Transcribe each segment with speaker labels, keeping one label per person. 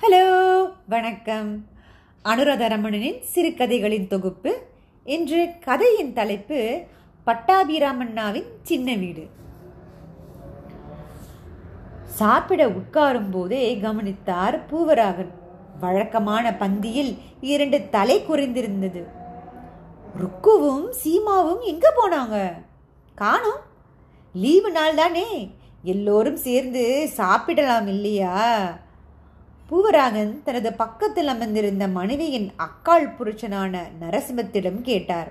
Speaker 1: Hello வணக்கம். அனுராதரமணனின் சிறுகதைகளின் தொகுப்பு. இன்று கதையின் தலைப்பு பட்டாபிராமண்ணாவின் சின்ன வீடு. சாப்பிட உட்காரும் போதே கவனித்தார் பூவராகன். வழக்கமான பந்தியில் இரண்டு தலை குறைந்திருந்தது. ருக்குவும் சீமாவும் எங்க போனாங்க? காணும். லீவு நாள் தானே எல்லோரும் சேர்ந்து சாப்பிடலாம் இல்லையா? பூவராகன் தனது பக்கத்தில் அமர்ந்திருந்த மனைவியின் அக்காள் புருஷனான நரசிம்மத்திடம் கேட்டார்.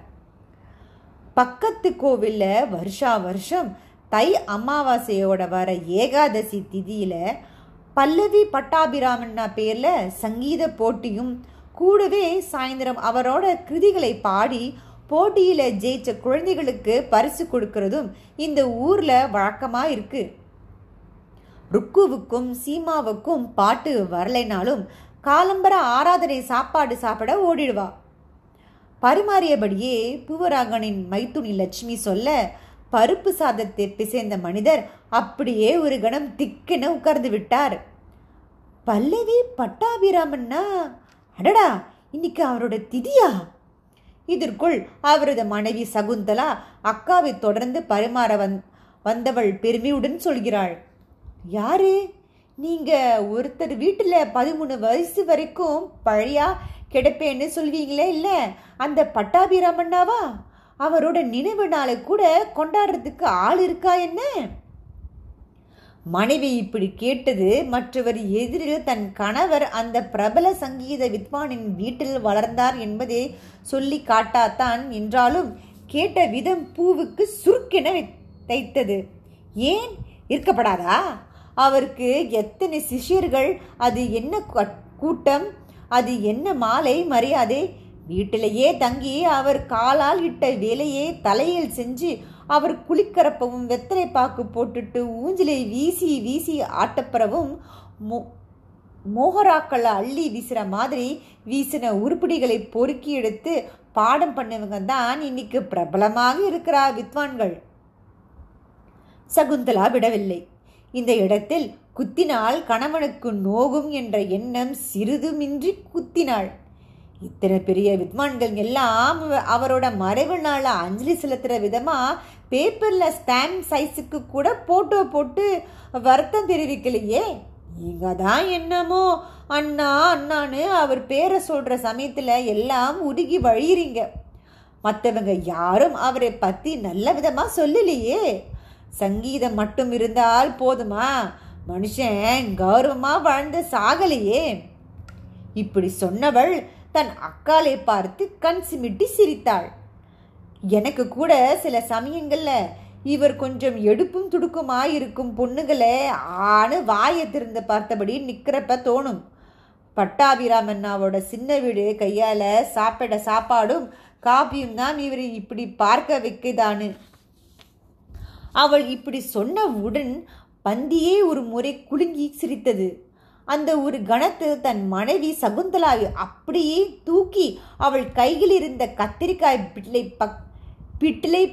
Speaker 1: பக்கத்து கோவிலில் வருஷா வருஷம் தை அமாவாசையோட வர ஏகாதசி திதியில் பல்லவி பட்டாபிராமண்ணா பேரில் சங்கீத போட்டியும் கூடவே சாயந்தரம் அவரோட கிருதிகளை பாடி போட்டியில் ஜெயிச்ச குழந்தைகளுக்கு பரிசு கொடுக்கறதும் இந்த ஊரில் வழக்கமாக இருக்கு. ருக்குவுக்கும் சீமாவுக்கும் பாட்டு வரலைனாலும் காலம்பர ஆராதனை சாப்பாடு சாப்பிட ஓடிடுவா. பரிமாறியபடியே பூவராகனின் மைத்துனி லட்சுமி சொல்ல பருப்பு சாதத்தை பிசைந்த மனிதர் அப்படியே ஒரு கணம் திக்குன்னு உட்கார்ந்து விட்டார். பல்லவி பட்டாபிராமன்னா அடடா இன்னைக்கு அவரோட திதியா? இதற்குள் அவரது மனைவி சகுந்தலா அக்காவை தொடர்ந்து பரிமாற வந் வந்தவள் பெருமையுடன் சொல்கிறாள். யாரு? நீங்க ஒருத்தர் வீட்டில் பதிமூணு வயசு வரைக்கும் பழையா கிடப்பேன்னு சொல்வீங்களே இல்லை? அந்த பட்டாபிராமண்ணாவா? அவரோட நினைவு நாளை கூட கொண்டாடுறதுக்கு ஆள் இருக்கா என்ன? மனைவி இப்படி கேட்டது மற்றவர் எதிரில் தன் கணவர் அந்த பிரபல சங்கீத வித்வானின் வீட்டில் வளர்ந்தார் என்பதை சொல்லி காட்டாத்தான் என்றாலும் கேட்ட விதம் பூவுக்கு சுருக்கென தைத்தது. ஏன்? இருக்கப்படாதா? அவருக்கு எத்தனை சிஷ்யர்கள்? அது என்ன கூட்டம்? அது என்ன மாலை மரியாதை? வீட்டிலேயே தங்கி அவர் காலால் இட்ட வேலையை தலையில் செஞ்சு அவர் குளிக்கரப்பவும் வெத்தலை பாக்கு போட்டுட்டு ஊஞ்சலை வீசி வீசி ஆட்டப்பறவும் மோ மோகராக்களை அள்ளி வீசுகிற மாதிரி வீசின உருப்படிகளை பொறுக்கி எடுத்து பாடம் பண்ணவங்க தான் இன்னைக்கு பிரபலமாக இருக்கிறா வித்வான்கள். சகுந்தலா விடவில்லை. இந்த இடத்தில் குத்தினால் கணவனுக்கு நோகும் என்ற எண்ணம் சிறிதுமின்றி குத்தினாள். இத்தனை பெரிய வித்வான்கள் எல்லாம் அவரோட மறைவு நாளை அஞ்சலி செலுத்துகிற விதமாக பேப்பரில் ஸ்டாம்ப் சைஸுக்கு கூட போட்டோ போட்டு வருத்தம் தெரிவிக்கலையே. நீங்கள் தான் என்னமோ? அண்ணா அண்ணான்னு அவர் பேரை சொல்கிற சமயத்தில் எல்லாம் உருகி வழியிறீங்க. மற்றவங்க யாரும் அவரை பற்றி நல்ல விதமாக சொல்லலையே. சங்கீதம் மட்டும் இருந்தால் போதுமா? மனுஷன் கௌரவமாக வாழ்ந்து சாகலையே. இப்படி சொன்னவள் தன் அக்காலை பார்த்து கண் சிமிட்டி சிரித்தாள். எனக்கு கூட சில சமயங்களில் இவர் கொஞ்சம் எடுப்பும் துடுக்குமாக இருக்கும் பொண்ணுகளை ஆணு வாயை திறந்து பார்த்தபடி நிற்கிறப்ப தோணும். பட்டாபிராமண்ணாவோட சின்ன வீடு கையால் சாப்பிட சாப்பாடும் காப்பியும் தான் இவரை இப்படி பார்க்க வைக்குதான்னு. அவள் இப்படி சொன்னவுடன் பந்தியே ஒரு முறை குலுங்கி சிரித்தது. அந்த ஒரு கணத்தில் தன் மனைவி சகுந்தலாவை அப்படியே தூக்கி அவள் கையில் இருந்த கத்திரிக்காய் பிட்லை பக் பிட்லை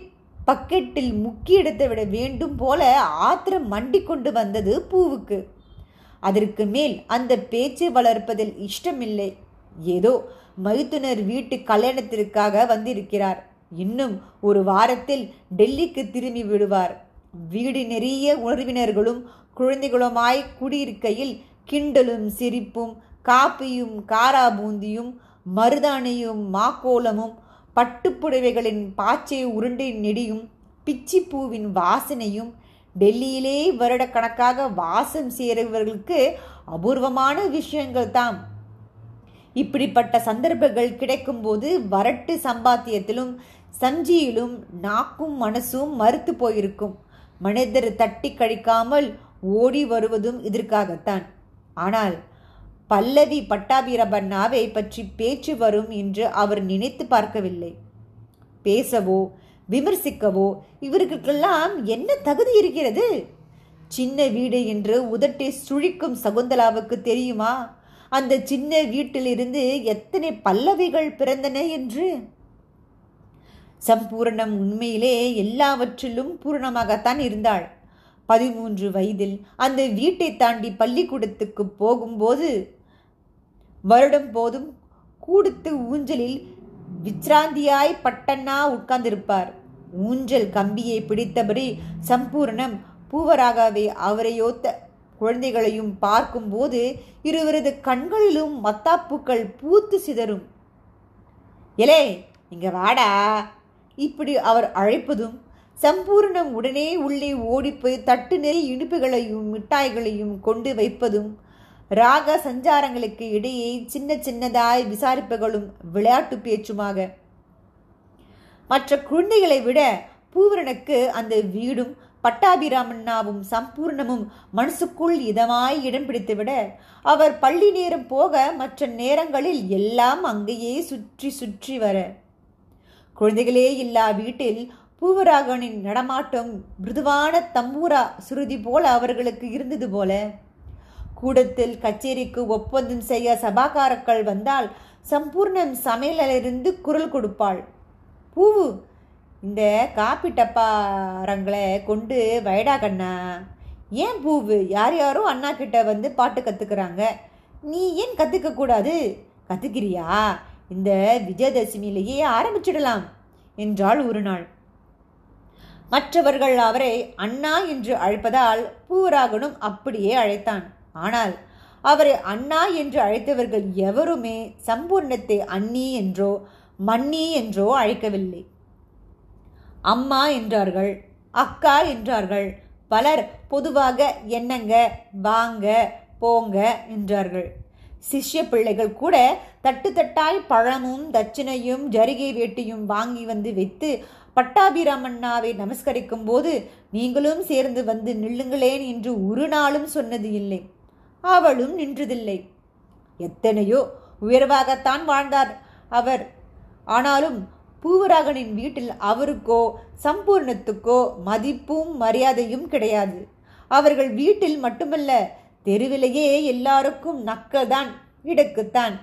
Speaker 1: பக்கெட்டில் முக்கி எடுத்து விட வேண்டும் போல ஆத்திரம் மண்டி கொண்டு வந்தது பூவுக்கு. அதற்கு மேல் அந்த பேச்சு வளர்ப்பதில் இஷ்டமில்லை. ஏதோ மைத்துனர் வீட்டு கல்யாணத்திற்காக வந்திருக்கிறார். இன்னும் ஒரு வாரத்தில் டெல்லிக்கு திரும்பி விடுவார். வீடு நிறைய உறவினர்களும் குழந்தைகளுமாய் குடியிருக்கையில் கிண்டலும் சிரிப்பும் காப்பியும் காரா பூந்தியும் மருதாணியும் மாக்கோலமும் பட்டுப்புடவைகளின் பாச்சை உருண்டை நெடியும் பிச்சிப்பூவின் வாசனையும் டெல்லியிலே வருடக்கணக்காக வாசம் செய்கிறவர்களுக்கு அபூர்வமான விஷயங்கள் தான் இப்படிப்பட்ட சந்தர்ப்பங்கள் கிடைக்கும்போது வரட்டு சம்பாத்தியத்திலும் சஞ்சியிலும் நாக்கும் மனசும் மறுத்து போயிருக்கும். மனிதர் தட்டி கழிக்காமல் ஓடி வருவதும் இதற்காகத்தான். ஆனால் பல்லவி பட்டாபிரபன்னாவை பற்றி பேச்சு வரும் என்று அவர் நினைத்து பார்க்கவில்லை. பேசவோ விமர்சிக்கவோ இவர்களுக்கெல்லாம் என்ன தகுதி இருக்கிறது? சின்ன வீடு என்று உதட்டை சுழிக்கும் சகுந்தலாவுக்கு தெரியுமா? அந்த சின்ன வீட்டிலிருந்து எத்தனை பல்லவிகள் பிறந்தன என்று? சம்பூரணம் உண்மையிலே எல்லாவற்றிலும் பூரணமாகத்தான் இருந்தாள். பதிமூன்று வயதில் அந்த வீட்டை தாண்டி பள்ளிக்கூடத்துக்கு போகும்போது வருடம் போதும் கூடுத்து ஊஞ்சலில் விச்ராந்தியாய் பட்டன்னா உட்கார்ந்திருப்பார். ஊஞ்சல் கம்பியை பிடித்தபடி சம்பூர்ணம் பூவராகவே அவரையோத்த குழந்தைகளையும் பார்க்கும்போது இருவரது கண்களிலும் மத்தாப்புக்கள் பூத்து சிதறும். எலே இங்க வாடா இப்படி அவர் அழைப்பதும் சம்பூர்ணம் உடனே உள்ளே ஓடிப்போய் தட்டு நெல் இனிப்புகளையும் மிட்டாய்களையும் கொண்டு வைப்பதும் ராக சஞ்சாரங்களுக்கு இடையே சின்ன சின்னதாய் விசாரிப்புகளும் விளையாட்டு பேச்சுமாக. மற்ற குழந்தைகளை விட பூவரனுக்கு அந்த வீடும் பட்டாபிராமண்ணாவும் சம்பூர்ணமும் மனசுக்குள் இதமாய் இடம் பிடித்துவிட அவர் பள்ளி நேரம் போக மற்ற நேரங்களில் எல்லாம் அங்கேயே சுற்றி சுற்றி வர. குழந்தைகளே இல்லா வீட்டில் பூவராகவனின் நடமாட்டம் மிருதுவான தம்பூரா சுருதி போல அவர்களுக்கு இருந்தது போல. கூடத்தில் கச்சேரிக்கு ஒப்பந்தம் செய்ய சபாகாரக்கள் வந்தால் சம்பூர்ணம் சமையலிருந்து குரல் கொடுப்பாள். பூவு இந்த காப்பி டப்பாரங்களை கொண்டு வயடா கண்ணா. ஏன் பூவு? யார் யாரோ அண்ணா கிட்ட வந்து பாட்டு கற்றுக்குறாங்க நீ ஏன் கற்றுக்கக்கூடாது கற்றுக்கிறியா இந்த விஜயதசமியிலேயே ஆரம்பிச்சிடலாம் என்றாள் ஒரு நாள். மற்றவர்கள் அவரை அண்ணா என்று அழைப்பதால் பூவராகனும் அப்படியே அழைத்தான். ஆனால் அவரை அண்ணா என்று அழைத்தவர்கள் எவருமே சம்பூர்ணத்தை அண்ணி என்றோ மன்னி என்றோ அழைக்கவில்லை. அம்மா என்றார்கள் அக்கா என்றார்கள் பலர் பொதுவாக என்னங்க வாங்க போங்க என்றார்கள். சிஷ்ய பிள்ளைகள் கூட தட்டு தட்டாய் பழமும் தட்சிணையும் ஜரிகை வேட்டியும் வாங்கி வந்து வைத்து பட்டாபிராமண்ணாவை நமஸ்கரிக்கும் போது நீங்களும் சேர்ந்து வந்து நில்லுங்களேன் என்று ஒரு நாளும் சொன்னது இல்லை. அவளும் நின்றதில்லை. எத்தனையோ உயர்வாகத்தான் வாழ்ந்தார் அவர். ஆனாலும் பூவராகனின் வீட்டில் அவருக்கோ சம்பூர்ணத்துக்கோ மதிப்பும் மரியாதையும் கிடையாது. அவர்கள் வீட்டில் மட்டுமல்ல தெருவிலேயே எல்லாருக்கும் நக்கதான் இடக்குத்தான்.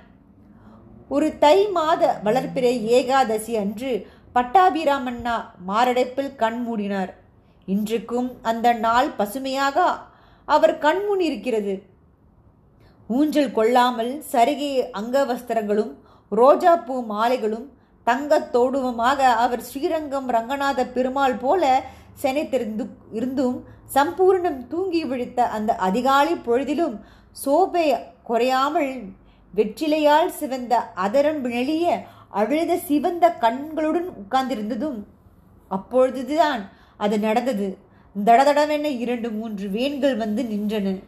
Speaker 1: ஒரு தை மாத வளர்ப்பிறை ஏகாதசி அன்று பட்டாபிராமண்ணா மாரடைப்பில் கண் மூடினார். இன்றைக்கும் அந்த நாள் பசுமையாக? அவர் கண்முன் இருக்கிறது ஊஞ்சல் கொள்ளாமல் சருகே அங்கவஸ்திரங்களும் ரோஜாப்பூ மாலைகளும் தங்கத்தோடுவமாக அவர் ஸ்ரீரங்கம் ரங்கநாத பெருமாள் போல செனைத்திருந்து இருந்தும் சம்பூர்ணம் தூங்கி விழித்த அந்த அதிகாலை பொழுதிலும் சோபை குறையாமல் வெற்றிலையால் சிவந்த அதரன் விழலிய அழுத சிவந்த கண்களுடன் உட்கார்ந்திருந்ததும் அப்பொழுதுதான் அது நடந்தது. தடதடவென இரண்டு மூன்று வேன்கள் வந்து நின்றன.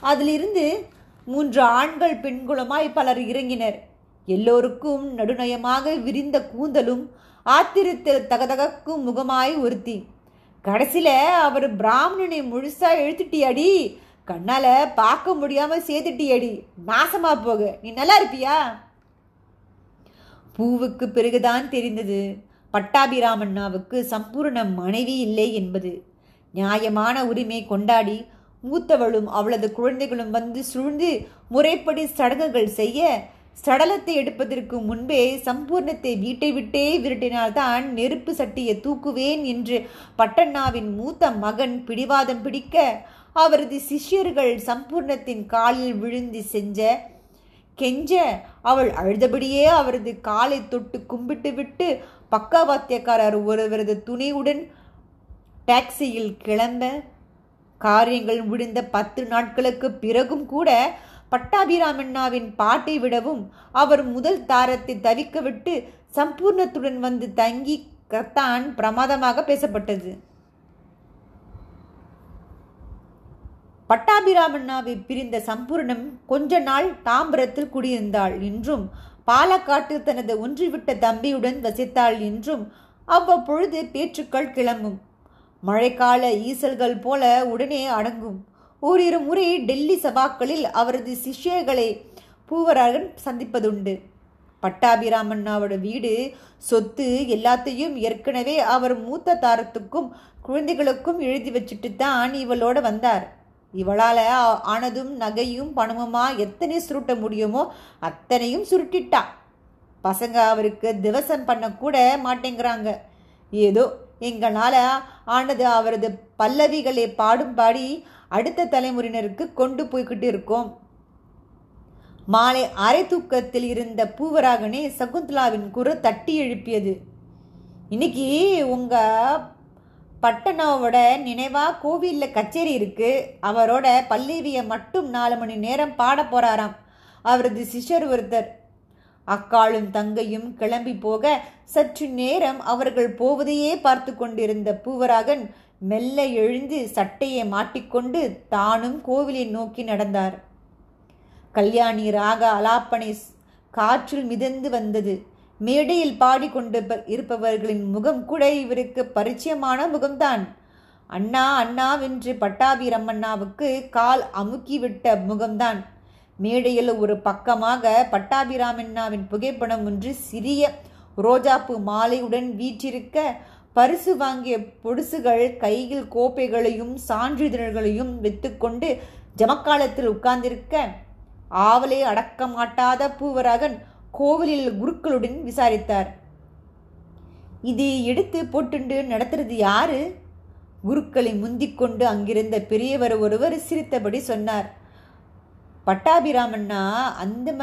Speaker 1: அதிலிருந்து மூன்று ஆண்கள் பெண்குளமாய் பலர் இறங்கினர். எல்லோருக்கும் நடுநயமாக விரிந்த கூந்தலும் ஆத்திரத்தில் தகதகக்கும் முகமாய் ஒருத்தி. கடைசியில் அவர் பிராமணனை முழுசாக எழுத்துட்டியாடி? கண்ணால் பார்க்க முடியாமல் சேர்த்துட்டியாடி நாசமாக போக. நீ நல்லா இருப்பியா? பூவுக்கு பிறகுதான் தெரிந்தது. பட்டாபிராமண்ணாவுக்கு சம்பூர்ண மனைவி இல்லை என்பது. நியாயமான உரிமை கொண்டாடி மூத்தவளும் அவளது குழந்தைகளும் வந்து சூழ்ந்து முறைப்படி சடங்குகள் செய்ய சடலத்தை எடுப்பதற்கு முன்பே சம்பூர்ணத்தை வீட்டை விட்டே விரட்டினால்தான் நெருப்பு சட்டியை தூக்குவேன் என்று பட்டண்ணாவின் மூத்த மகன் பிடிவாதம் பிடிக்க அவரது சிஷ்யர்கள் சம்பூர்ணத்தின் காலில் விழுந்து செஞ்ச கெஞ்ச. அவள் அழுதபடியே அவரது காலை தொட்டு கும்பிட்டு விட்டு பக்கவாத்தியக்காரர் ஒருவரது துணையுடன் டாக்ஸியில் கிளம்ப. காரியங்கள் முடிந்த பத்து நாட்களுக்கு பிறகும் கூட பட்டாபிராமண்ணாவின் பாட்டை விடவும் அவர் முதல் தாரத்தை தவிக்க விட்டு சம்பூர்ணத்துடன் வந்து தங்கி கத்தான் பிரமாதமாக பேசப்பட்டது. பட்டாபிராமண்ணாவை பிரிந்த சம்பூர்ணம் கொஞ்ச நாள் தாம்பரத்தில் குடியிருந்தாள் என்றும் பாலக்காட்டில் தனது ஒன்றிவிட்ட தம்பியுடன் வசித்தாள் என்றும் அவ்வப்பொழுது பேச்சுக்கள் கிளம்பும். மழைக்கால ஈசல்கள் போல உடனே அடங்கும். ஓரிரு முறை டெல்லி சபாக்களில் அவரது சிஷ்யர்களை பூவராகன் சந்திப்பதுண்டு. பட்டாபிராமண்ணாவோட வீடு சொத்து எல்லாத்தையும் ஏற்கனவே அவர் மூத்த தாரத்துக்கும் குழந்தைகளுக்கும் எழுதி வச்சுட்டு தான் இவளோட வந்தார். இவளால் ஆனதும் நகையும் பணமுமா எத்தனை சுருட்ட முடியுமோ அத்தனையும் சுருட்டிட்டா. பசங்க அவருக்கு திவசம் பண்ணக்கூட மாட்டேங்கிறாங்க. ஏதோ எங்களால் ஆனது அவரது பல்லவிகளை பாடும்பாடி அடுத்த தலைமுறையினருக்கு கொண்டு போய்கிட்டு இருக்கோம். மாலை அரை தூக்கத்தில் இருந்த பூவராகனே சகுந்தலாவின் குரு தட்டி எழுப்பியது. இன்னைக்கு உங்கள் பட்டனாவோட நினைவா கோவிலில் கச்சேரி இருக்கு. அவரோட பல்லவியை மட்டும் நாலு மணி நேரம் பாட போறாராம். அவரது சிஷ்யர் ஒருத்தர். அக்காளும் தங்கையும் கிளம்பி போக சற்று நேரம் அவர்கள் போவதையே பார்த்து கொண்டிருந்த பூவராகன் மெல்ல எழுந்து சட்டையை மாட்டிக்கொண்டு தானும் கோவிலை நோக்கி நடந்தார். கல்யாணி ராக அலாப்பனை காற்றில் மிதந்து வந்தது. மேடையில் பாடிக்கொண்டு இருப்பவர்களின் முகம் கூட இவருக்கு பரிச்சயமான முகம்தான். அண்ணா அண்ணாவென்று பட்டாபிரம்மண்ணாவுக்கு கால் அமுக்கிவிட்ட முகம்தான். மேடையில் ஒரு பக்கமாக பட்டாபிராமண்ணாவின் புகைப்படம் ஒன்று சிறிய ரோஜாப்பு மாலையுடன் வீற்றிருக்க பரிசு வாங்கிய பொடுசுகள் கையில் கோப்பைகளையும் சான்றிதழ்களையும் வைத்துக்கொண்டு ஜமக்காலத்தில் உட்கார்ந்திருக்க ஆவலை அடக்க மாட்டாத பூவராகன் கோவிலில் குருக்களுடன் விசாரித்தார். இது எடுத்து போட்டுண்டு நடத்துறது யாரு? குருக்களை முந்திக்கொண்டு அங்கிருந்த பெரியவர் ஒருவர் சிரித்தபடி சொன்னார். பட்டாபிராமன்னா அந்திம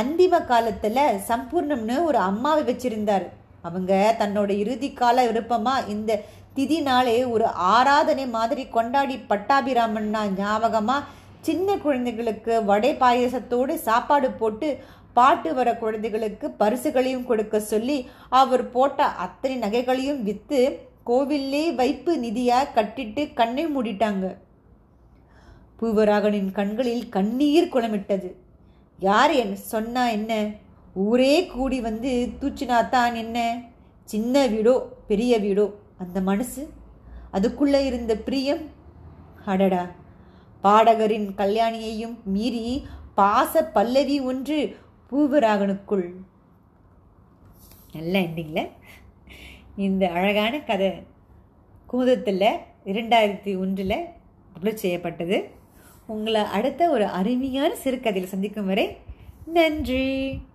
Speaker 1: அந்திம காலத்தில் சம்பூர்ணம்னு ஒரு அம்மாவை வச்சிருந்தார். அவங்க தன்னோட இறுதி கால விருப்பமாக இந்த திதி நாளே ஒரு ஆராதனை மாதிரி கொண்டாடி பட்டாபிராமன்னா ஞாபகமாக சின்ன குழந்தைகளுக்கு வடை பாயசத்தோடு சாப்பாடு போட்டு பாட்டு வர குழந்தைகளுக்கு பரிசுகளையும் கொடுக்க சொல்லி அவர் போட்ட அத்தனை நகைகளையும் விற்று கோவிலே வைப்பு நிதியாக கட்டிட்டு கண்ணை மூடிட்டாங்க. பூவராகனின் கண்களில் கண்ணீர் குளமிட்டது. யார் என் சொன்னா என்ன? ஊரே கூடி வந்து தூச்சினாத்தான் என்ன? சின்ன வீடோ பெரிய வீடோ? அந்த மனசு? அதுக்குள்ளே இருந்த பிரியம்? அடடா! பாடகரின் கல்யாணியையும் மீறி பாச பல்லவி ஒன்று பூவராகனுக்குள். நல்ல எண்டிங்கில் இந்த அழகான கதை கூதத்தில் இரண்டாயிரத்தி ஒன்றில் அப்லோட் செய்யப்பட்டது. உங்களை அடுத்த ஒரு அருமையான சிறுகதையில் சந்திக்கும் வரை நன்றி.